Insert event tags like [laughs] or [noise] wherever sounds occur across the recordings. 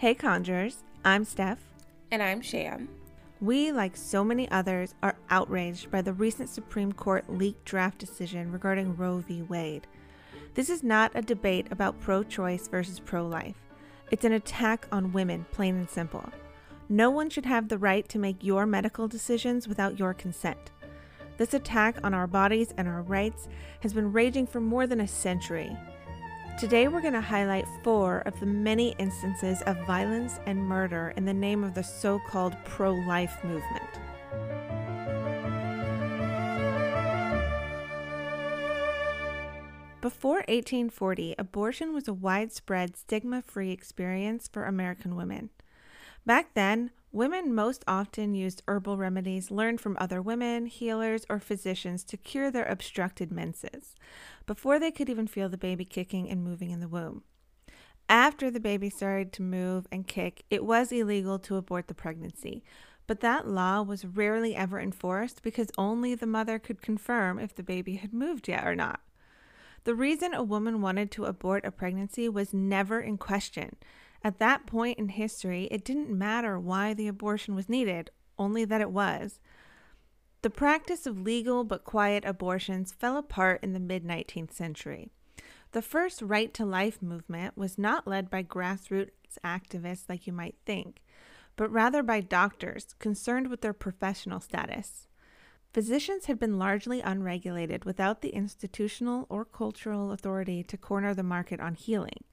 Hey, Conjurers. I'm Steph. And I'm Sham. We, like so many others, are outraged by the recent Supreme Court leaked draft decision regarding Roe v. Wade. This is not a debate about pro choice versus pro life. It's an attack on women, plain and simple. No one should have the right to make your medical decisions without your consent. This attack on our bodies and our rights has been raging for more than a century. Today, we're going to highlight four of the many instances of violence and murder in the name of the so called pro life movement. Before 1840, abortion was a widespread, stigma free experience for American women. Back then, women most often used herbal remedies learned from other women, healers, or physicians to cure their obstructed menses before they could even feel the baby kicking and moving in the womb. After the baby started to move and kick, it was illegal to abort the pregnancy, but that law was rarely ever enforced because only the mother could confirm if the baby had moved yet or not. The reason a woman wanted to abort a pregnancy was never in question. At that point in history, it didn't matter why the abortion was needed, only that it was. The practice of legal but quiet abortions fell apart in the mid 19th century. The first right to life movement was not led by grassroots activists like you might think, but rather by doctors concerned with their professional status. Physicians had been largely unregulated without the institutional or cultural authority to corner the market on healing.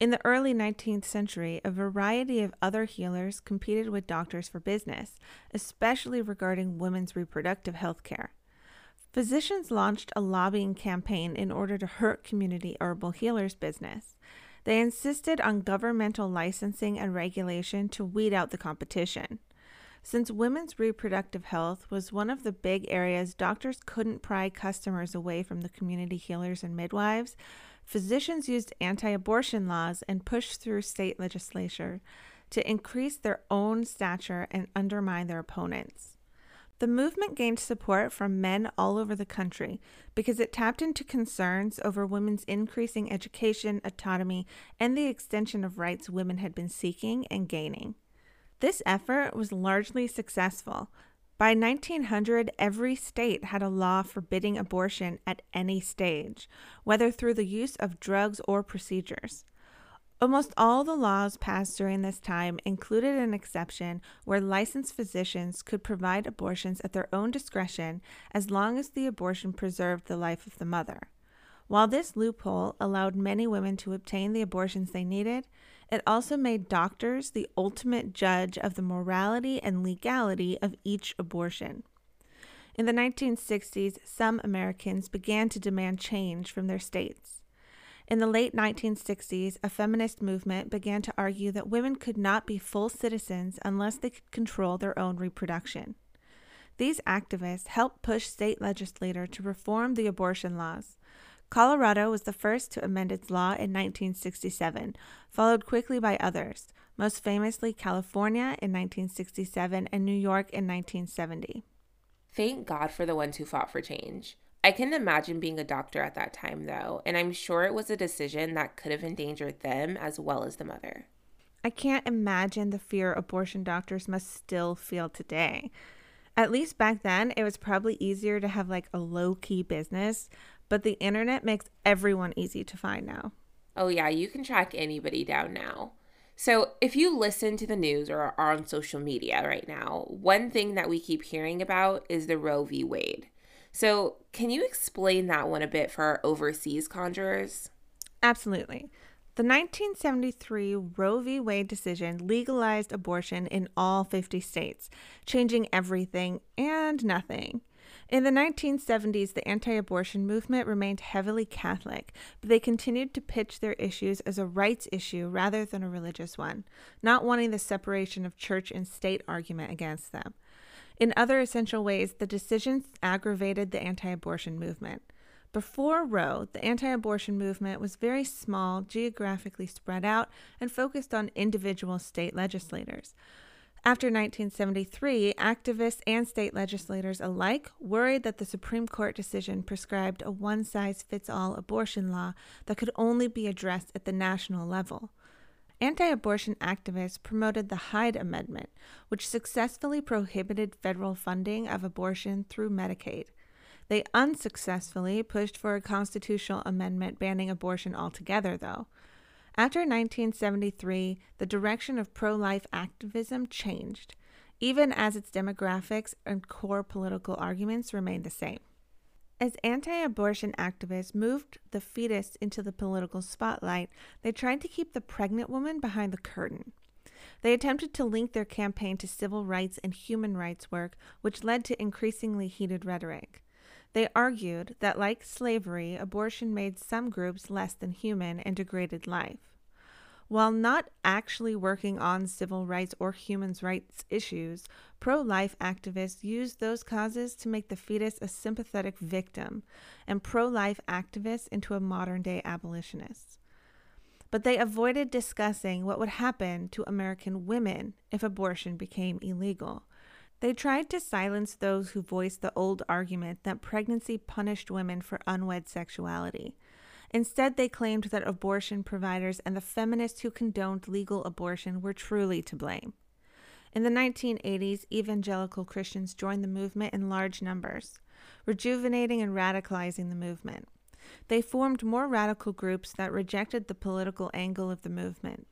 In the early 19th century, a variety of other healers competed with doctors for business, especially regarding women's reproductive health care. Physicians launched a lobbying campaign in order to hurt community herbal healers' business. They insisted on governmental licensing and regulation to weed out the competition. Since women's reproductive health was one of the big areas doctors couldn't pry customers away from the community healers and midwives, physicians used anti abortion laws and pushed through state legislature to increase their own stature and undermine their opponents. The movement gained support from men all over the country because it tapped into concerns over women's increasing education, autonomy, and the extension of rights women had been seeking and gaining. This effort was largely successful, by 1900, every state had a law forbidding abortion at any stage, whether through the use of drugs or procedures. Almost all the laws passed during this time included an exception where licensed physicians could provide abortions at their own discretion as long as the abortion preserved the life of the mother. While this loophole allowed many women to obtain the abortions they needed, it also made doctors the ultimate judge of the morality and legality of each abortion. In the 1960s, some Americans began to demand change from their states. In the late 1960s, a feminist movement began to argue that women could not be full citizens unless they could control their own reproduction. These activists helped push state legislators to reform the abortion laws. Colorado was the first to amend its law in 1967, followed quickly by others, most famously California in 1967 and New York in 1970. Thank God for the ones who fought for change. I can imagine being a doctor at that time, though, and I'm sure it was a decision that could have endangered them as well as the mother. I can't imagine the fear abortion doctors must still feel today. At least back then, it was probably easier to have like a low key business but the internet makes everyone easy to find now. Oh, yeah, you can track anybody down now. So, if you listen to the news or are on social media right now, one thing that we keep hearing about is the Roe v. Wade. So, can you explain that one a bit for our overseas conjurers? Absolutely. The 1973 Roe v. Wade decision legalized abortion in all 50 states, changing everything and nothing. In the 1970s, the anti abortion movement remained heavily Catholic, but they continued to pitch their issues as a rights issue rather than a religious one, not wanting the separation of church and state argument against them. In other essential ways, the decisions aggravated the anti abortion movement. Before Roe, the anti abortion movement was very small, geographically spread out, and focused on individual state legislators. After 1973, activists and state legislators alike worried that the Supreme Court decision prescribed a one size fits all abortion law that could only be addressed at the national level. Anti abortion activists promoted the Hyde Amendment, which successfully prohibited federal funding of abortion through Medicaid. They unsuccessfully pushed for a constitutional amendment banning abortion altogether, though. After 1973, the direction of pro life activism changed, even as its demographics and core political arguments remained the same. As anti abortion activists moved the fetus into the political spotlight, they tried to keep the pregnant woman behind the curtain. They attempted to link their campaign to civil rights and human rights work, which led to increasingly heated rhetoric. They argued that, like slavery, abortion made some groups less than human and degraded life. While not actually working on civil rights or human rights issues, pro life activists used those causes to make the fetus a sympathetic victim and pro life activists into a modern day abolitionist. But they avoided discussing what would happen to American women if abortion became illegal. They tried to silence those who voiced the old argument that pregnancy punished women for unwed sexuality. Instead, they claimed that abortion providers and the feminists who condoned legal abortion were truly to blame. In the 1980s, evangelical Christians joined the movement in large numbers, rejuvenating and radicalizing the movement. They formed more radical groups that rejected the political angle of the movement.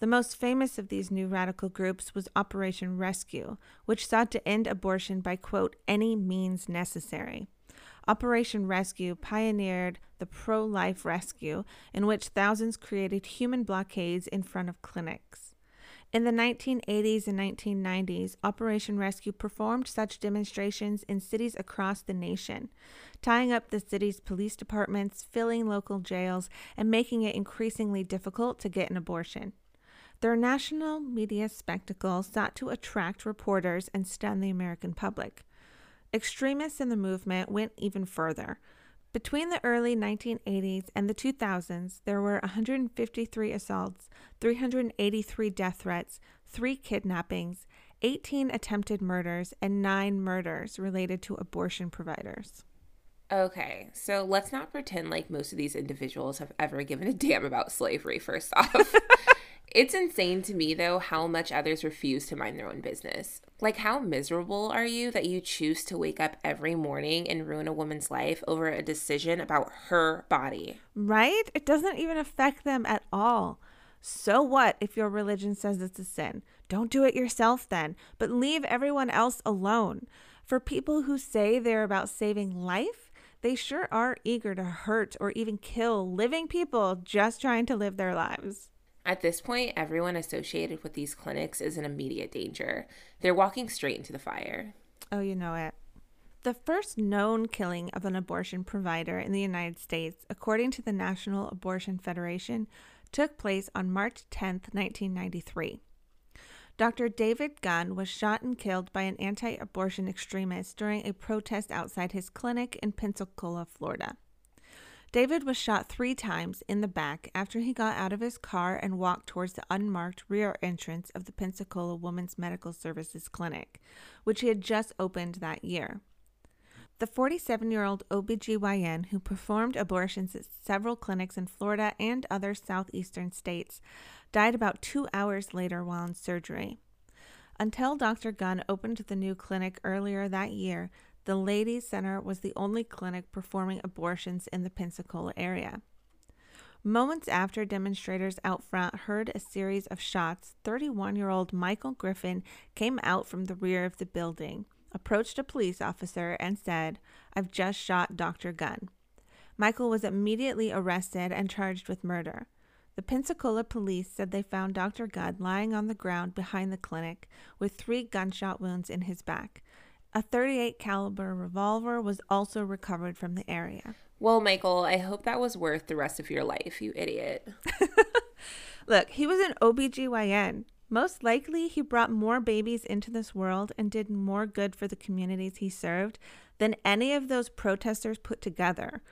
The most famous of these new radical groups was Operation Rescue, which sought to end abortion by, quote, any means necessary. Operation Rescue pioneered the pro life rescue, in which thousands created human blockades in front of clinics. In the 1980s and 1990s, Operation Rescue performed such demonstrations in cities across the nation, tying up the city's police departments, filling local jails, and making it increasingly difficult to get an abortion. Their national media spectacle sought to attract reporters and stun the American public. Extremists in the movement went even further. Between the early 1980s and the 2000s, there were 153 assaults, 383 death threats, 3 kidnappings, 18 attempted murders, and 9 murders related to abortion providers. Okay, so let's not pretend like most of these individuals have ever given a damn about slavery, first off. [laughs] It's insane to me, though, how much others refuse to mind their own business. Like, how miserable are you that you choose to wake up every morning and ruin a woman's life over a decision about her body? Right? It doesn't even affect them at all. So what if your religion says it's a sin? Don't do it yourself then, but leave everyone else alone. For people who say they're about saving life, they sure are eager to hurt or even kill living people just trying to live their lives. At this point, everyone associated with these clinics is in immediate danger. They're walking straight into the fire. Oh, you know it. The first known killing of an abortion provider in the United States, according to the National Abortion Federation, took place on March 10, 1993. Dr. David Gunn was shot and killed by an anti abortion extremist during a protest outside his clinic in Pensacola, Florida. David was shot three times in the back after he got out of his car and walked towards the unmarked rear entrance of the Pensacola Women's Medical Services Clinic, which he had just opened that year. The 47 year old OBGYN who performed abortions at several clinics in Florida and other southeastern states died about two hours later while in surgery. Until Dr. Gunn opened the new clinic earlier that year, the Ladies Center was the only clinic performing abortions in the Pensacola area. Moments after demonstrators out front heard a series of shots, 31 year old Michael Griffin came out from the rear of the building, approached a police officer, and said, I've just shot Dr. Gunn. Michael was immediately arrested and charged with murder. The Pensacola police said they found Dr. Gunn lying on the ground behind the clinic with three gunshot wounds in his back. A 38 caliber revolver was also recovered from the area. Well, Michael, I hope that was worth the rest of your life, you idiot. [laughs] Look, he was an OBGYN. Most likely, he brought more babies into this world and did more good for the communities he served than any of those protesters put together.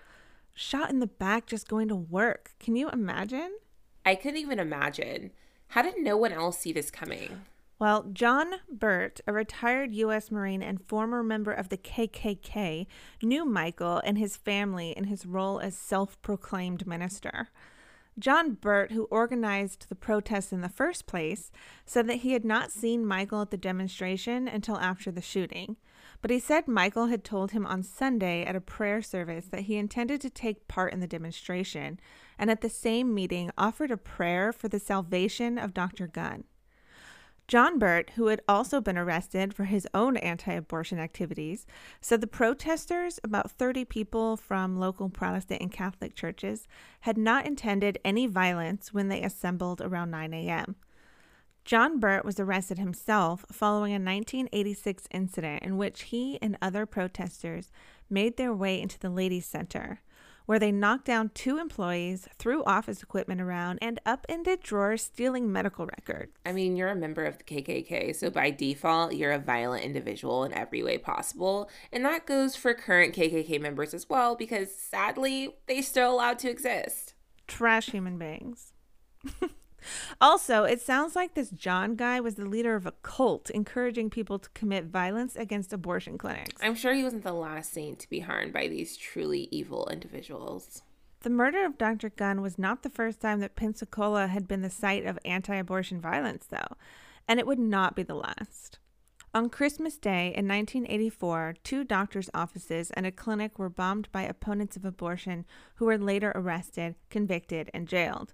Shot in the back just going to work. Can you imagine? I couldn't even imagine. How did no one else see this coming? Well, John Burt, a retired U.S. Marine and former member of the KKK, knew Michael and his family in his role as self proclaimed minister. John Burt, who organized the protests in the first place, said that he had not seen Michael at the demonstration until after the shooting. But he said Michael had told him on Sunday at a prayer service that he intended to take part in the demonstration, and at the same meeting offered a prayer for the salvation of Dr. Gunn. John Burt, who had also been arrested for his own anti abortion activities, said the protesters, about 30 people from local Protestant and Catholic churches, had not intended any violence when they assembled around 9 a.m. John Burt was arrested himself following a 1986 incident in which he and other protesters made their way into the Ladies Center, where they knocked down two employees, threw office equipment around, and upended drawers, stealing medical records. I mean, you're a member of the KKK, so by default, you're a violent individual in every way possible. And that goes for current KKK members as well, because sadly, they still allowed to exist. Trash human beings. [laughs] Also, it sounds like this John guy was the leader of a cult encouraging people to commit violence against abortion clinics. I'm sure he wasn't the last saint to be harmed by these truly evil individuals. The murder of Dr. Gunn was not the first time that Pensacola had been the site of anti abortion violence, though, and it would not be the last. On Christmas Day in 1984, two doctors' offices and a clinic were bombed by opponents of abortion who were later arrested, convicted, and jailed.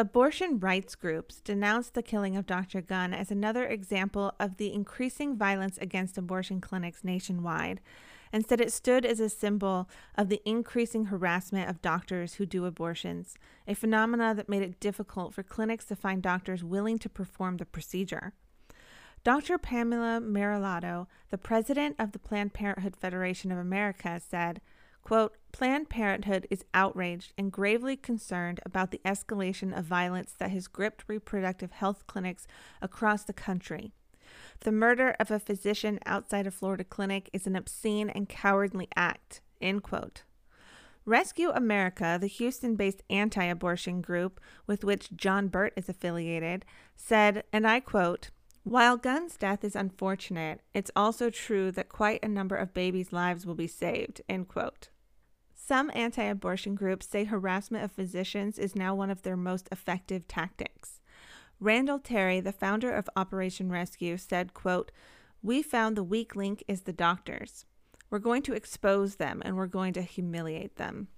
Abortion rights groups denounced the killing of Dr. Gunn as another example of the increasing violence against abortion clinics nationwide and said it stood as a symbol of the increasing harassment of doctors who do abortions, a phenomena that made it difficult for clinics to find doctors willing to perform the procedure. Dr. Pamela Maraldo, the president of the Planned Parenthood Federation of America, said, Quote, Planned Parenthood is outraged and gravely concerned about the escalation of violence that has gripped reproductive health clinics across the country. The murder of a physician outside a Florida clinic is an obscene and cowardly act. End quote. Rescue America, the Houston based anti abortion group with which John Burt is affiliated, said, and I quote, while Gunn's death is unfortunate, it's also true that quite a number of babies' lives will be saved. End quote. Some anti abortion groups say harassment of physicians is now one of their most effective tactics. Randall Terry, the founder of Operation Rescue, said, quote, We found the weak link is the doctors. We're going to expose them and we're going to humiliate them.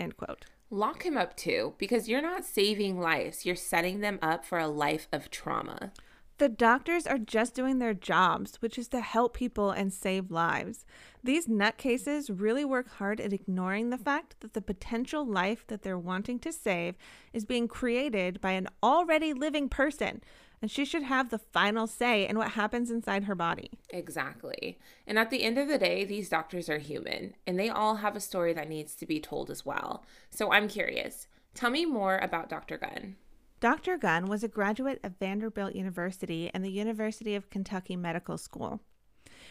End quote. Lock him up too, because you're not saving lives, you're setting them up for a life of trauma. The doctors are just doing their jobs, which is to help people and save lives. These nutcases really work hard at ignoring the fact that the potential life that they're wanting to save is being created by an already living person, and she should have the final say in what happens inside her body. Exactly. And at the end of the day, these doctors are human, and they all have a story that needs to be told as well. So I'm curious. Tell me more about Dr. Gunn. Dr. Gunn was a graduate of Vanderbilt University and the University of Kentucky Medical School.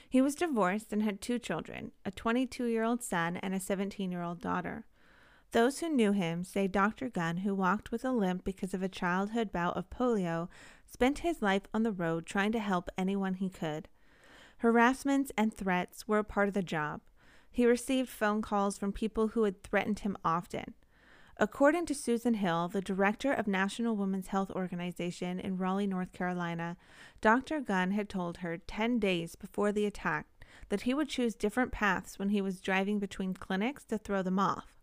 He was divorced and had two children a 22 year old son and a 17 year old daughter. Those who knew him say Dr. Gunn, who walked with a limp because of a childhood bout of polio, spent his life on the road trying to help anyone he could. Harassments and threats were a part of the job. He received phone calls from people who had threatened him often. According to Susan Hill, the director of National Women's Health Organization in Raleigh, North Carolina, Dr. Gunn had told her 10 days before the attack that he would choose different paths when he was driving between clinics to throw them off.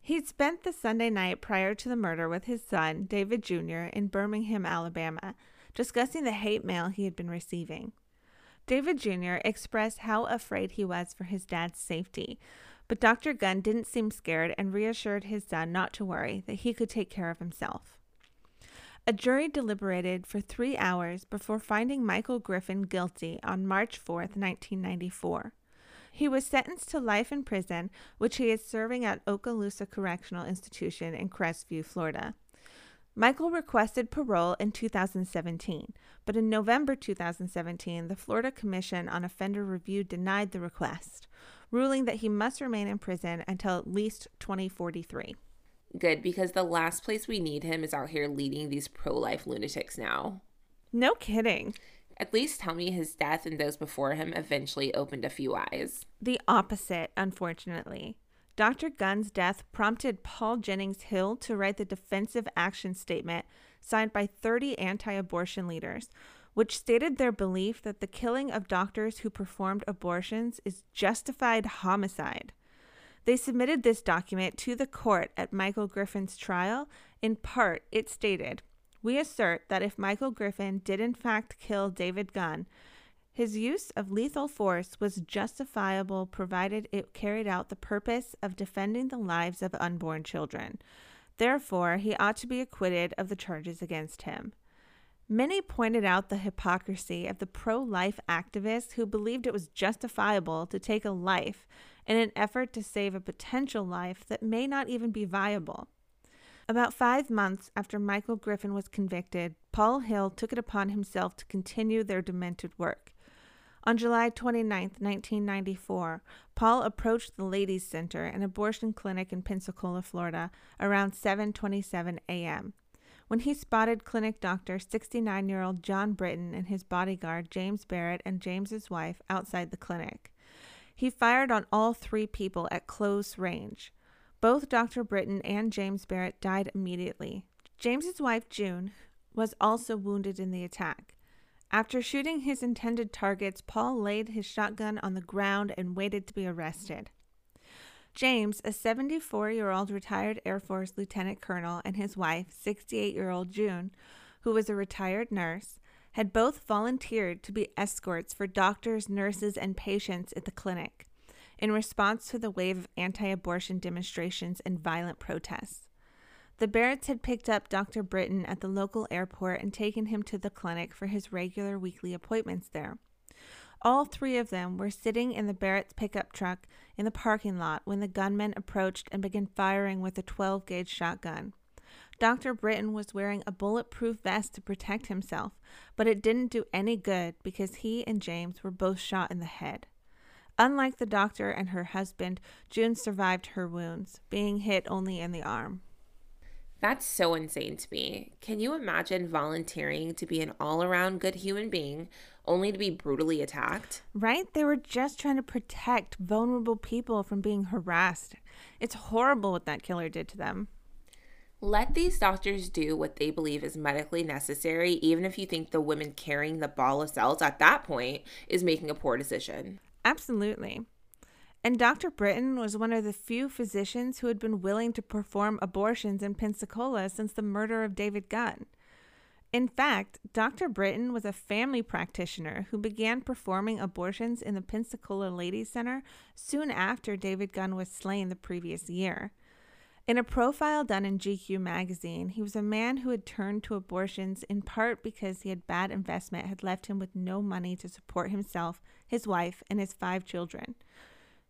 He'd spent the Sunday night prior to the murder with his son, David Jr., in Birmingham, Alabama, discussing the hate mail he had been receiving. David Jr. expressed how afraid he was for his dad's safety, but Dr. Gunn didn't seem scared and reassured his son not to worry, that he could take care of himself. A jury deliberated for three hours before finding Michael Griffin guilty on March 4, 1994. He was sentenced to life in prison, which he is serving at Okaloosa Correctional Institution in Crestview, Florida. Michael requested parole in 2017, but in November 2017, the Florida Commission on Offender Review denied the request ruling that he must remain in prison until at least 2043. Good, because the last place we need him is out here leading these pro life lunatics now. No kidding. At least tell me his death and those before him eventually opened a few eyes. The opposite, unfortunately. Dr. Gunn's death prompted Paul Jennings Hill to write the defensive action statement signed by 30 anti abortion leaders, which stated their belief that the killing of doctors who performed abortions is justified homicide. They submitted this document to the court at Michael Griffin's trial. In part, it stated, We assert that if Michael Griffin did in fact kill David Gunn, his use of lethal force was justifiable provided it carried out the purpose of defending the lives of unborn children. Therefore, he ought to be acquitted of the charges against him. Many pointed out the hypocrisy of the pro life activists who believed it was justifiable to take a life in an effort to save a potential life that may not even be viable. About five months after Michael Griffin was convicted, Paul Hill took it upon himself to continue their demented work. On July 29, 1994, Paul approached the Ladies Center, an abortion clinic in Pensacola, Florida, around 7:27 a.m. When he spotted clinic doctor 69-year-old John Britton and his bodyguard James Barrett and James's wife outside the clinic. He fired on all three people at close range. Both Dr. Britton and James Barrett died immediately. James's wife June was also wounded in the attack. After shooting his intended targets, Paul laid his shotgun on the ground and waited to be arrested. James, a 74 year old retired Air Force lieutenant colonel, and his wife, 68 year old June, who was a retired nurse, had both volunteered to be escorts for doctors, nurses, and patients at the clinic in response to the wave of anti abortion demonstrations and violent protests. The Barretts had picked up Dr. Britton at the local airport and taken him to the clinic for his regular weekly appointments there. All three of them were sitting in the Barrett's pickup truck in the parking lot when the gunmen approached and began firing with a 12 gauge shotgun. Dr. Britton was wearing a bulletproof vest to protect himself, but it didn't do any good because he and James were both shot in the head. Unlike the doctor and her husband, June survived her wounds, being hit only in the arm. That's so insane to me. Can you imagine volunteering to be an all around good human being only to be brutally attacked? Right? They were just trying to protect vulnerable people from being harassed. It's horrible what that killer did to them. Let these doctors do what they believe is medically necessary, even if you think the woman carrying the ball of cells at that point is making a poor decision. Absolutely. And Dr. Britton was one of the few physicians who had been willing to perform abortions in Pensacola since the murder of David Gunn. In fact, Dr. Britton was a family practitioner who began performing abortions in the Pensacola Ladies Center soon after David Gunn was slain the previous year. In a profile done in GQ magazine, he was a man who had turned to abortions in part because he had bad investment had left him with no money to support himself, his wife, and his five children.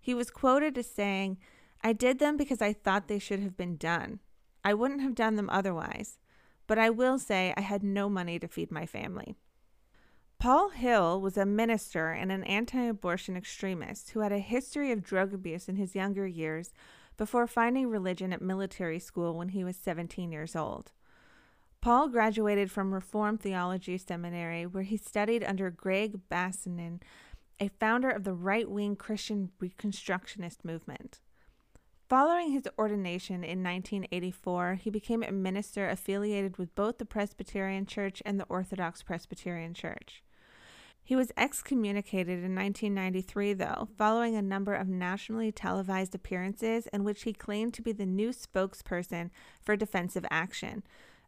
He was quoted as saying, I did them because I thought they should have been done. I wouldn't have done them otherwise, but I will say I had no money to feed my family. Paul Hill was a minister and an anti abortion extremist who had a history of drug abuse in his younger years before finding religion at military school when he was 17 years old. Paul graduated from Reformed Theology Seminary, where he studied under Greg Bahnsen a founder of the right wing Christian Reconstructionist movement. Following his ordination in 1984, he became a minister affiliated with both the Presbyterian Church and the Orthodox Presbyterian Church. He was excommunicated in 1993, though, following a number of nationally televised appearances in which he claimed to be the new spokesperson for defensive action,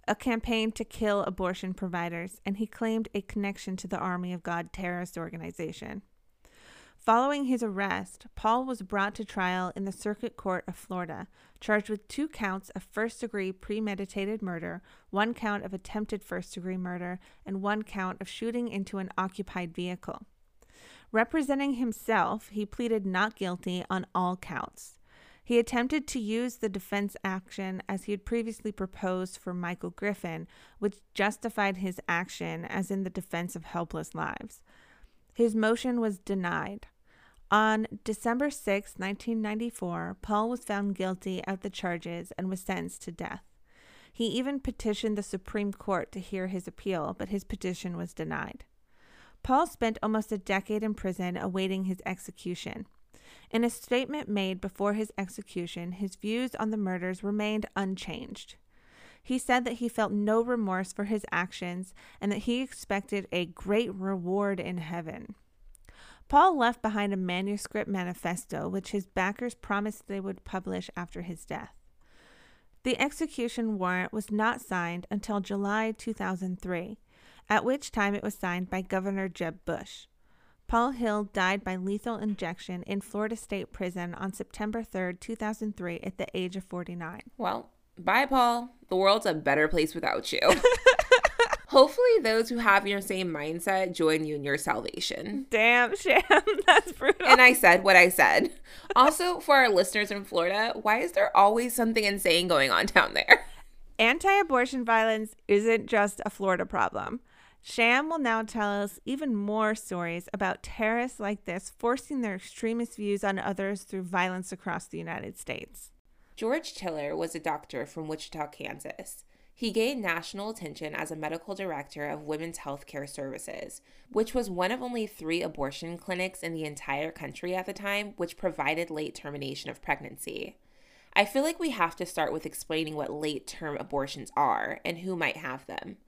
a campaign to kill abortion providers, and he claimed a connection to the Army of God terrorist organization. Following his arrest, Paul was brought to trial in the Circuit Court of Florida, charged with two counts of first degree premeditated murder, one count of attempted first degree murder, and one count of shooting into an occupied vehicle. Representing himself, he pleaded not guilty on all counts. He attempted to use the defense action as he had previously proposed for Michael Griffin, which justified his action as in the defense of helpless lives. His motion was denied. On December 6, 1994, Paul was found guilty of the charges and was sentenced to death. He even petitioned the Supreme Court to hear his appeal, but his petition was denied. Paul spent almost a decade in prison awaiting his execution. In a statement made before his execution, his views on the murders remained unchanged. He said that he felt no remorse for his actions and that he expected a great reward in heaven. Paul left behind a manuscript manifesto which his backers promised they would publish after his death. The execution warrant was not signed until July 2003, at which time it was signed by Governor Jeb Bush. Paul Hill died by lethal injection in Florida State Prison on September 3, 2003, at the age of 49. Well, bye, Paul. The world's a better place without you. [laughs] Hopefully, those who have your same mindset join you in your salvation. Damn, Sham, [laughs] that's brutal. And I said what I said. Also, for our listeners in Florida, why is there always something insane going on down there? Anti abortion violence isn't just a Florida problem. Sham will now tell us even more stories about terrorists like this forcing their extremist views on others through violence across the United States. George Tiller was a doctor from Wichita, Kansas. He gained national attention as a medical director of Women's Health Care Services, which was one of only three abortion clinics in the entire country at the time which provided late termination of pregnancy. I feel like we have to start with explaining what late term abortions are and who might have them.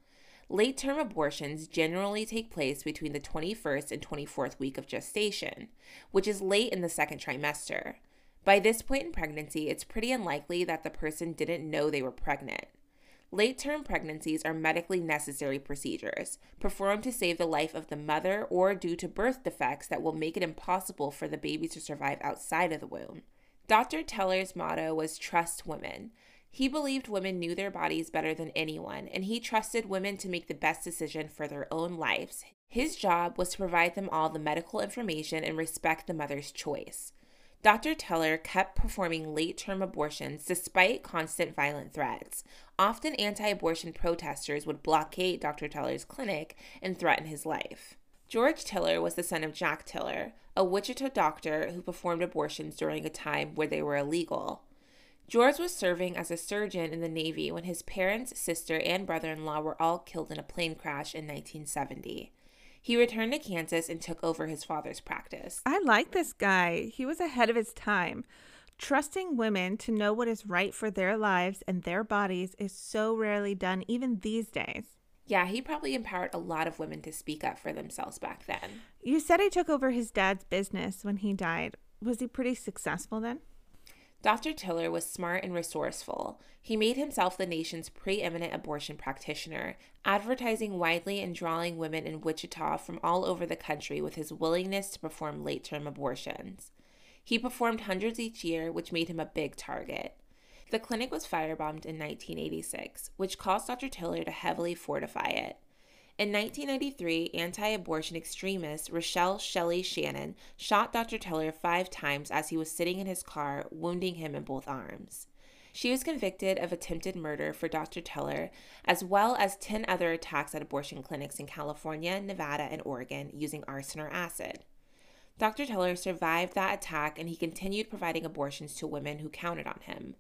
Late term abortions generally take place between the 21st and 24th week of gestation, which is late in the second trimester. By this point in pregnancy, it's pretty unlikely that the person didn't know they were pregnant. Late term pregnancies are medically necessary procedures performed to save the life of the mother or due to birth defects that will make it impossible for the baby to survive outside of the womb. Dr. Tiller's motto was Trust Women. He believed women knew their bodies better than anyone, and he trusted women to make the best decision for their own lives. His job was to provide them all the medical information and respect the mother's choice. Dr. Tiller kept performing late term abortions despite constant violent threats. Often, anti abortion protesters would blockade Dr. Tiller's clinic and threaten his life. George Tiller was the son of Jack Tiller, a Wichita doctor who performed abortions during a time where they were illegal. George was serving as a surgeon in the Navy when his parents, sister, and brother in law were all killed in a plane crash in 1970. He returned to Kansas and took over his father's practice. I like this guy. He was ahead of his time. Trusting women to know what is right for their lives and their bodies is so rarely done, even these days. Yeah, he probably empowered a lot of women to speak up for themselves back then. You said he took over his dad's business when he died. Was he pretty successful then? Dr. Tiller was smart and resourceful. He made himself the nation's preeminent abortion practitioner, advertising widely and drawing women in Wichita from all over the country with his willingness to perform late term abortions. He performed hundreds each year, which made him a big target. The clinic was firebombed in 1986, which caused Dr. Tiller to heavily fortify it. In 1993, anti abortion extremist Rachelle Shelley Shannon shot Dr. Tiller five times as he was sitting in his car, wounding him in both arms. She was convicted of attempted murder for Dr. Tiller, as well as 10 other attacks at abortion clinics in California, Nevada, and Oregon using arson or acid. Dr. Tiller survived that attack and he continued providing abortions to women who counted on him.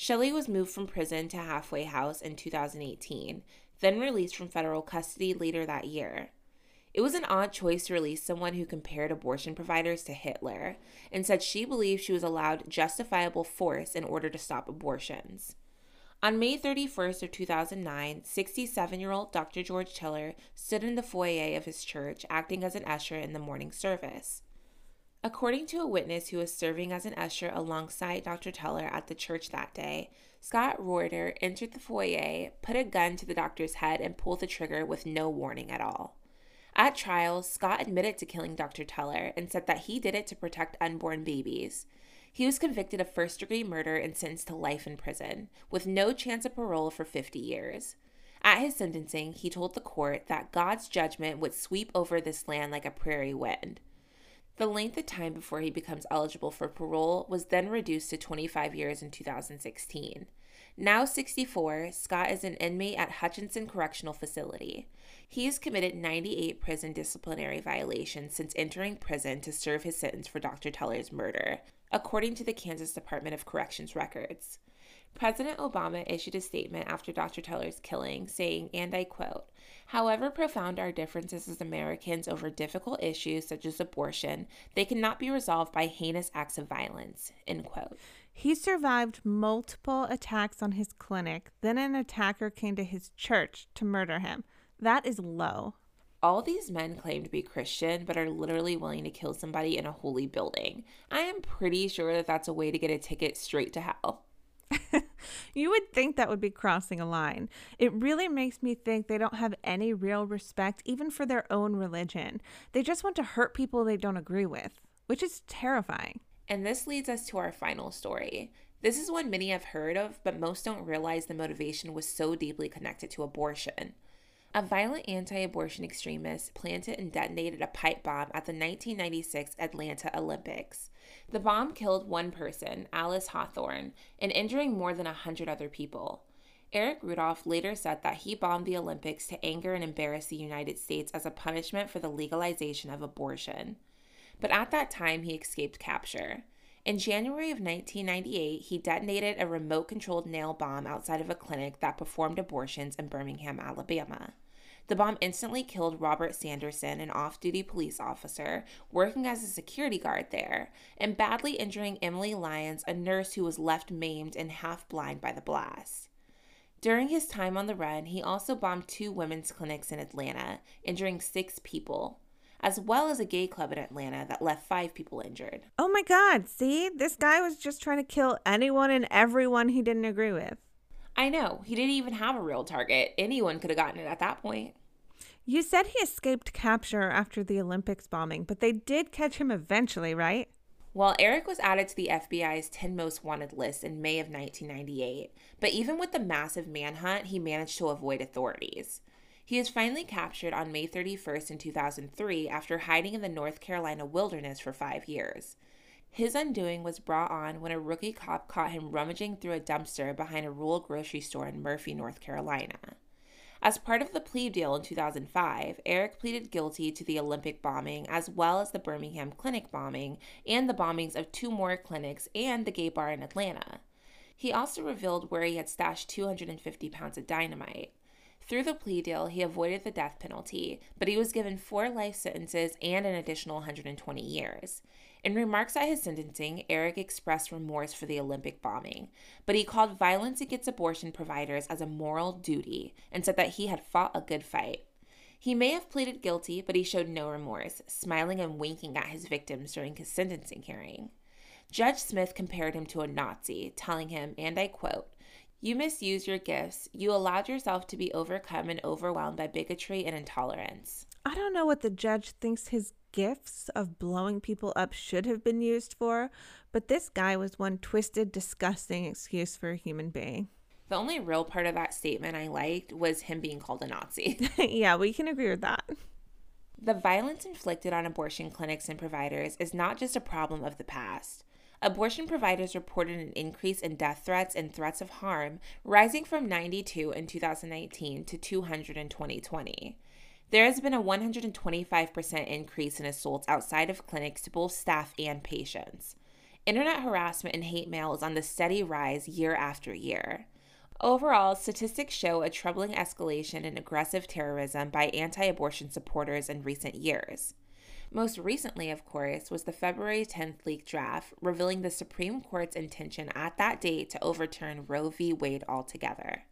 Shelley was moved from prison to halfway house in 2018, then released from federal custody later that year. It was an odd choice to release someone who compared abortion providers to Hitler and said she believed she was allowed justifiable force in order to stop abortions. On May 31st of 2009, 67-year-old Dr. George Tiller stood in the foyer of his church acting as an usher in the morning service. According to a witness who was serving as an usher alongside Dr. Tiller at the church that day, Scott Roeder entered the foyer, put a gun to the doctor's head, and pulled the trigger with no warning at all. At trial, Scott admitted to killing Dr. Tiller and said that he did it to protect unborn babies. He was convicted of first degree murder and sentenced to life in prison, with no chance of parole for 50 years. At his sentencing, he told the court that God's judgment would sweep over this land like a prairie wind. The length of time before he becomes eligible for parole was then reduced to 25 years in 2016. Now 64, Scott is an inmate at Hutchinson Correctional Facility. He has committed 98 prison disciplinary violations since entering prison to serve his sentence for Dr. Tiller's murder, according to the Kansas Department of Corrections records. President Obama issued a statement after Dr. Tiller's killing, saying, and I quote, However profound our differences as Americans over difficult issues such as abortion, they cannot be resolved by heinous acts of violence. End quote. He survived multiple attacks on his clinic. Then an attacker came to his church to murder him. That is low. All these men claim to be Christian, but are literally willing to kill somebody in a holy building. I am pretty sure that that's a way to get a ticket straight to hell. [laughs] you would think that would be crossing a line. It really makes me think they don't have any real respect, even for their own religion. They just want to hurt people they don't agree with, which is terrifying. And this leads us to our final story. This is one many have heard of, but most don't realize the motivation was so deeply connected to abortion. A violent anti abortion extremist planted and detonated a pipe bomb at the 1996 Atlanta Olympics. The bomb killed one person, Alice Hawthorne, and injuring more than 100 other people. Eric Rudolph later said that he bombed the Olympics to anger and embarrass the United States as a punishment for the legalization of abortion. But at that time, he escaped capture. In January of 1998, he detonated a remote controlled nail bomb outside of a clinic that performed abortions in Birmingham, Alabama. The bomb instantly killed Robert Sanderson, an off duty police officer working as a security guard there, and badly injuring Emily Lyons, a nurse who was left maimed and half blind by the blast. During his time on the run, he also bombed two women's clinics in Atlanta, injuring six people, as well as a gay club in Atlanta that left five people injured. Oh my God, see? This guy was just trying to kill anyone and everyone he didn't agree with. I know, he didn't even have a real target. Anyone could have gotten it at that point. You said he escaped capture after the Olympics bombing, but they did catch him eventually, right? Well, Eric was added to the FBI's 10 most wanted list in May of 1998, but even with the massive manhunt, he managed to avoid authorities. He was finally captured on May 31st in 2003 after hiding in the North Carolina wilderness for five years. His undoing was brought on when a rookie cop caught him rummaging through a dumpster behind a rural grocery store in Murphy, North Carolina. As part of the plea deal in 2005, Eric pleaded guilty to the Olympic bombing as well as the Birmingham Clinic bombing and the bombings of two more clinics and the gay bar in Atlanta. He also revealed where he had stashed 250 pounds of dynamite. Through the plea deal, he avoided the death penalty, but he was given four life sentences and an additional 120 years. In remarks at his sentencing, Eric expressed remorse for the Olympic bombing, but he called violence against abortion providers as a moral duty and said that he had fought a good fight. He may have pleaded guilty, but he showed no remorse, smiling and winking at his victims during his sentencing hearing. Judge Smith compared him to a Nazi, telling him, and I quote, You misused your gifts. You allowed yourself to be overcome and overwhelmed by bigotry and intolerance. I don't know what the judge thinks his gifts of blowing people up should have been used for, but this guy was one twisted, disgusting excuse for a human being. The only real part of that statement I liked was him being called a Nazi. [laughs] [laughs] yeah, we can agree with that. The violence inflicted on abortion clinics and providers is not just a problem of the past. Abortion providers reported an increase in death threats and threats of harm, rising from 92 in 2019 to 200 in 2020. There has been a 125% increase in assaults outside of clinics to both staff and patients. Internet harassment and hate mail is on the steady rise year after year. Overall, statistics show a troubling escalation in aggressive terrorism by anti abortion supporters in recent years. Most recently, of course, was the February 10th leaked draft revealing the Supreme Court's intention at that date to overturn Roe v. Wade altogether.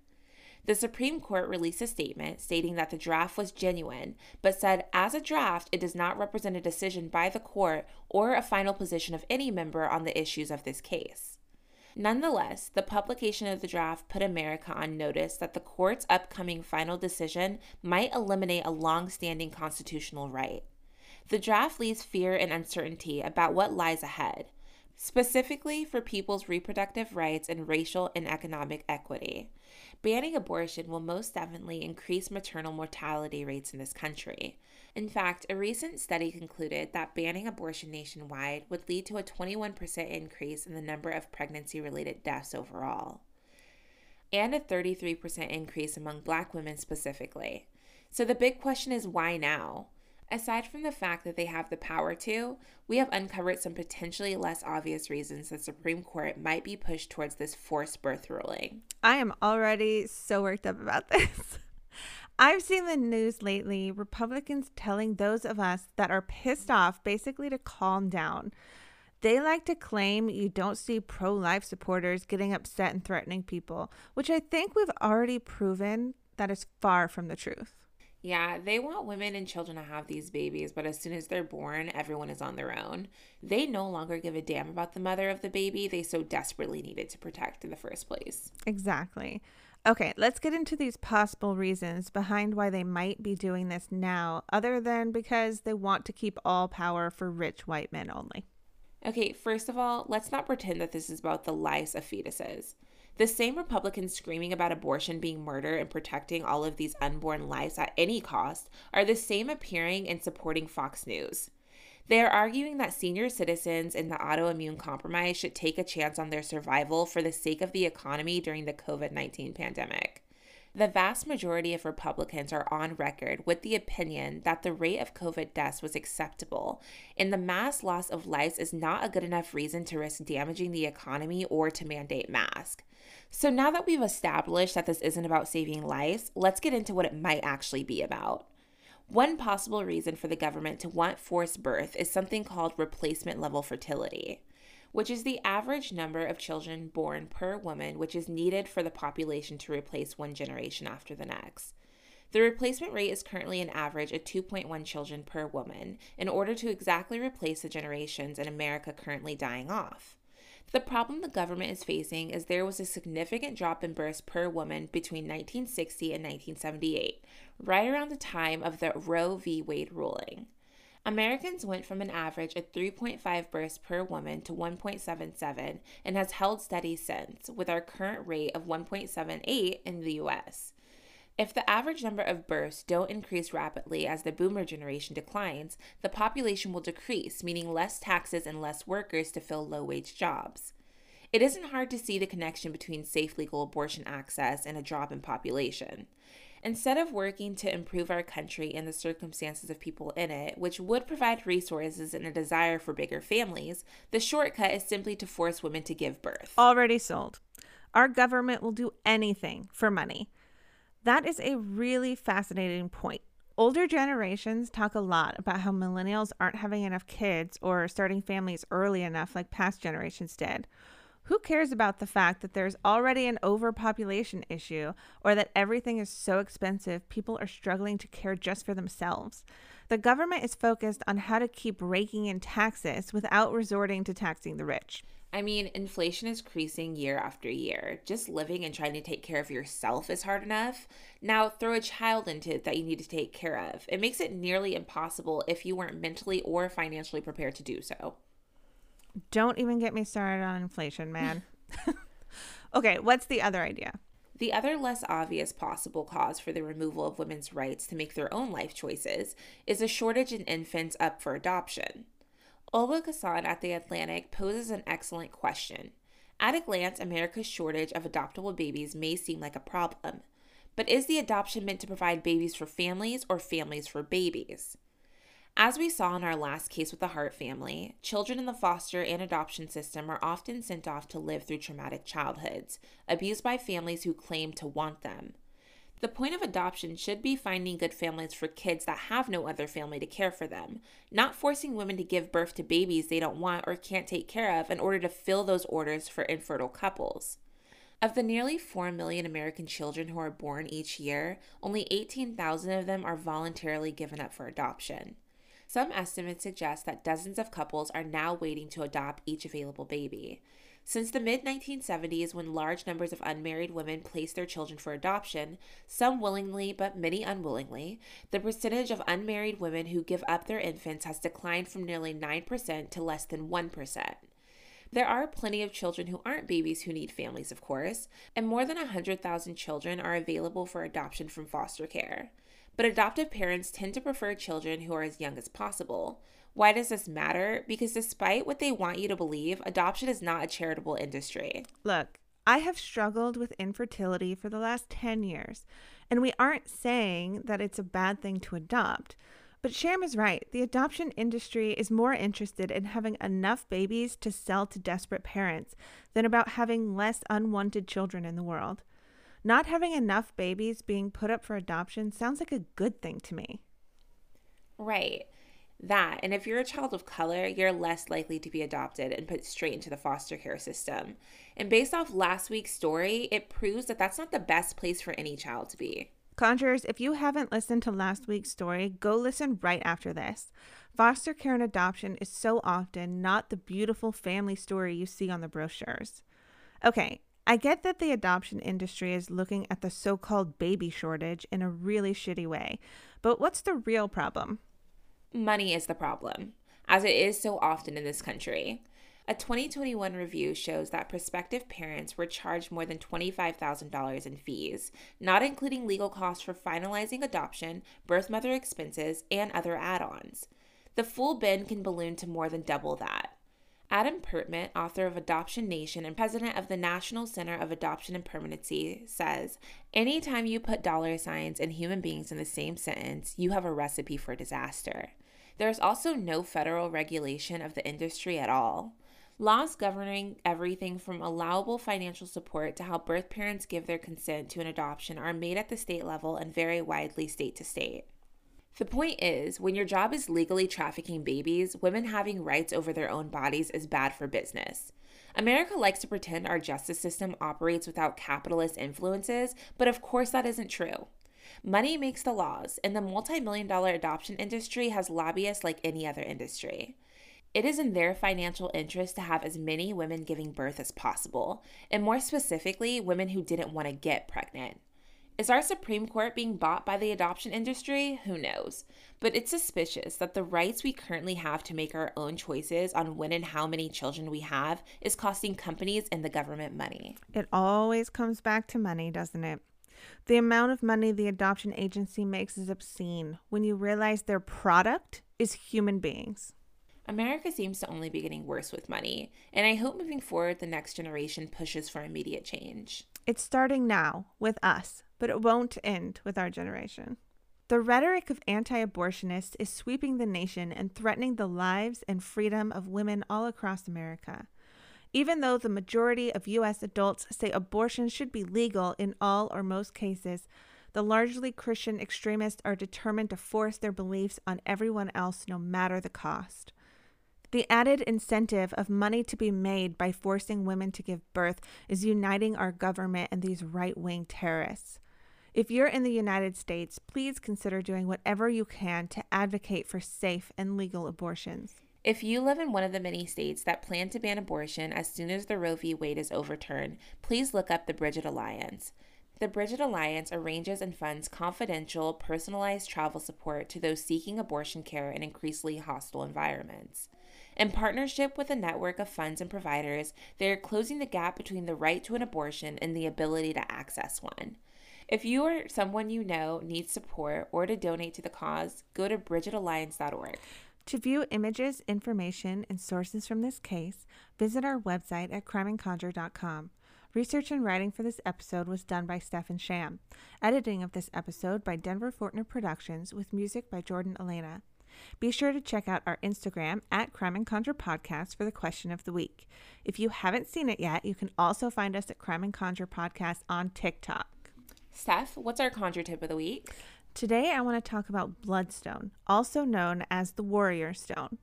The Supreme Court released a statement stating that the draft was genuine, but said as a draft, it does not represent a decision by the court or a final position of any member on the issues of this case. Nonetheless, the publication of the draft put America on notice that the court's upcoming final decision might eliminate a long standing constitutional right. The draft leaves fear and uncertainty about what lies ahead, specifically for people's reproductive rights and racial and economic equity. Banning abortion will most definitely increase maternal mortality rates in this country. In fact, a recent study concluded that banning abortion nationwide would lead to a 21% increase in the number of pregnancy related deaths overall, and a 33% increase among black women specifically. So the big question is why now? Aside from the fact that they have the power to, we have uncovered some potentially less obvious reasons the Supreme Court might be pushed towards this forced birth ruling. I am already so worked up about [laughs] this. I've seen the news lately, Republicans telling those of us that are pissed off basically to calm down. They like to claim you don't see pro life supporters getting upset and threatening people, which I think we've already proven that is far from the truth. Yeah, they want women and children to have these babies, but as soon as they're born, everyone is on their own. They no longer give a damn about the mother of the baby they so desperately needed to protect in the first place. Exactly. Okay, let's get into these possible reasons behind why they might be doing this now, other than because they want to keep all power for rich white men only. Okay, first of all, let's not pretend that this is about the lives of fetuses. The same Republicans screaming about abortion being murder and protecting all of these unborn lives at any cost are the same appearing and supporting Fox News. They are arguing that senior citizens in the autoimmune compromise should take a chance on their survival for the sake of the economy during the COVID 19 pandemic. The vast majority of Republicans are on record with the opinion that the rate of COVID deaths was acceptable, and the mass loss of lives is not a good enough reason to risk damaging the economy or to mandate masks. So, now that we've established that this isn't about saving lives, let's get into what it might actually be about. One possible reason for the government to want forced birth is something called replacement level fertility which is the average number of children born per woman, which is needed for the population to replace one generation after the next. The replacement rate is currently an average of 2.1 children per woman in order to exactly replace the generations in America currently dying off. The problem the government is facing is there was a significant drop in births per woman between 1960 and 1978, right around the time of the Roe v. Wade ruling. Americans went from an average of 3.5 births per woman to 1.77 and has held steady since, with our current rate of 1.78 in the US. If the average number of births don't increase rapidly as the boomer generation declines, the population will decrease, meaning less taxes and less workers to fill low wage jobs. It isn't hard to see the connection between safe legal abortion access and a drop in population. Instead of working to improve our country and the circumstances of people in it, which would provide resources and a desire for bigger families, the shortcut is simply to force women to give birth. Already sold. Our government will do anything for money. That is a really fascinating point. Older generations talk a lot about how millennials aren't having enough kids or starting families early enough like past generations did. Who cares about the fact that there's already an overpopulation issue or that everything is so expensive people are struggling to care just for themselves? The government is focused on how to keep raking in taxes without resorting to taxing the rich. I mean, inflation is increasing year after year. Just living and trying to take care of yourself is hard enough. Now, throw a child into it that you need to take care of. It makes it nearly impossible if you weren't mentally or financially prepared to do so. Don't even get me started on inflation, man. [laughs] okay, what's the other idea? The other less obvious possible cause for the removal of women's rights to make their own life choices is a shortage in infants up for adoption. Olga Khazan at The Atlantic poses an excellent question. At a glance, America's shortage of adoptable babies may seem like a problem. But is the adoption meant to provide babies for families or families for babies? As we saw in our last case with the Hart family, children in the foster and adoption system are often sent off to live through traumatic childhoods, abused by families who claim to want them. The point of adoption should be finding good families for kids that have no other family to care for them, not forcing women to give birth to babies they don't want or can't take care of in order to fill those orders for infertile couples. Of the nearly 4 million American children who are born each year, only 18,000 of them are voluntarily given up for adoption. Some estimates suggest that dozens of couples are now waiting to adopt each available baby. Since the mid 1970s, when large numbers of unmarried women placed their children for adoption, some willingly but many unwillingly, the percentage of unmarried women who give up their infants has declined from nearly 9% to less than 1%. There are plenty of children who aren't babies who need families, of course, and more than 100,000 children are available for adoption from foster care but adoptive parents tend to prefer children who are as young as possible. Why does this matter? Because despite what they want you to believe, adoption is not a charitable industry. Look, I have struggled with infertility for the last 10 years, and we aren't saying that it's a bad thing to adopt. But Sham is right. The adoption industry is more interested in having enough babies to sell to desperate parents than about having less unwanted children in the world. Not having enough babies being put up for adoption sounds like a good thing to me. Right. That, and if you're a child of color, you're less likely to be adopted and put straight into the foster care system. And based off last week's story, it proves that that's not the best place for any child to be. Conjurers, if you haven't listened to last week's story, go listen right after this. Foster care and adoption is so often not the beautiful family story you see on the brochures. Okay, I get that the adoption industry is looking at the so called baby shortage in a really shitty way, but what's the real problem? Money is the problem, as it is so often in this country. A 2021 review shows that prospective parents were charged more than $25,000 in fees, not including legal costs for finalizing adoption, birth mother expenses, and other add ons. The full bin can balloon to more than double that. Adam Pertman, author of Adoption Nation and president of the National Center of Adoption and Permanency, says Anytime you put dollar signs and human beings in the same sentence, you have a recipe for disaster. There's also no federal regulation of the industry at all. Laws governing everything from allowable financial support to how birth parents give their consent to an adoption are made at the state level and vary widely state to state. The point is, when your job is legally trafficking babies, women having rights over their own bodies is bad for business. America likes to pretend our justice system operates without capitalist influences, but of course that isn't true. Money makes the laws, and the multi million dollar adoption industry has lobbyists like any other industry. It is in their financial interest to have as many women giving birth as possible, and more specifically, women who didn't want to get pregnant. Is our Supreme Court being bought by the adoption industry? Who knows? But it's suspicious that the rights we currently have to make our own choices on when and how many children we have is costing companies and the government money. It always comes back to money, doesn't it? The amount of money the adoption agency makes is obscene when you realize their product is human beings. America seems to only be getting worse with money, and I hope moving forward the next generation pushes for immediate change. It's starting now with us, but it won't end with our generation. The rhetoric of anti abortionists is sweeping the nation and threatening the lives and freedom of women all across America. Even though the majority of U.S. adults say abortion should be legal in all or most cases, the largely Christian extremists are determined to force their beliefs on everyone else no matter the cost. The added incentive of money to be made by forcing women to give birth is uniting our government and these right wing terrorists. If you're in the United States, please consider doing whatever you can to advocate for safe and legal abortions. If you live in one of the many states that plan to ban abortion as soon as the Roe v. Wade is overturned, please look up the Brigid Alliance. The Brigid Alliance arranges and funds confidential, personalized travel support to those seeking abortion care in increasingly hostile environments. In partnership with a network of funds and providers, they are closing the gap between the right to an abortion and the ability to access one. If you or someone you know needs support or to donate to the cause, go to BrigidAlliance.org. To view images, information, and sources from this case, visit our website at crimeandconjure.com. Research and writing for this episode was done by Stefan Sham. Editing of this episode by Denver Fortner Productions with music by Jordan Elena. Be sure to check out our Instagram at Crime and Conjure Podcast for the question of the week. If you haven't seen it yet, you can also find us at Crime and Conjure Podcast on TikTok. Steph, what's our conjure tip of the week? Today, I want to talk about Bloodstone, also known as the Warrior Stone.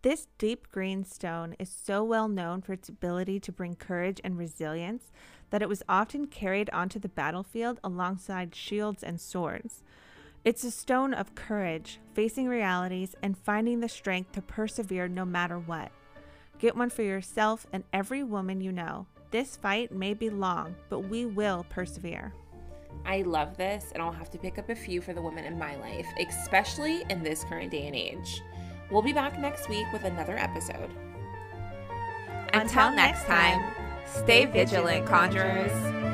This deep green stone is so well known for its ability to bring courage and resilience that it was often carried onto the battlefield alongside shields and swords. It's a stone of courage, facing realities, and finding the strength to persevere no matter what. Get one for yourself and every woman you know. This fight may be long, but we will persevere. I love this, and I'll have to pick up a few for the women in my life, especially in this current day and age. We'll be back next week with another episode. Until next time, stay vigilant, conjurers.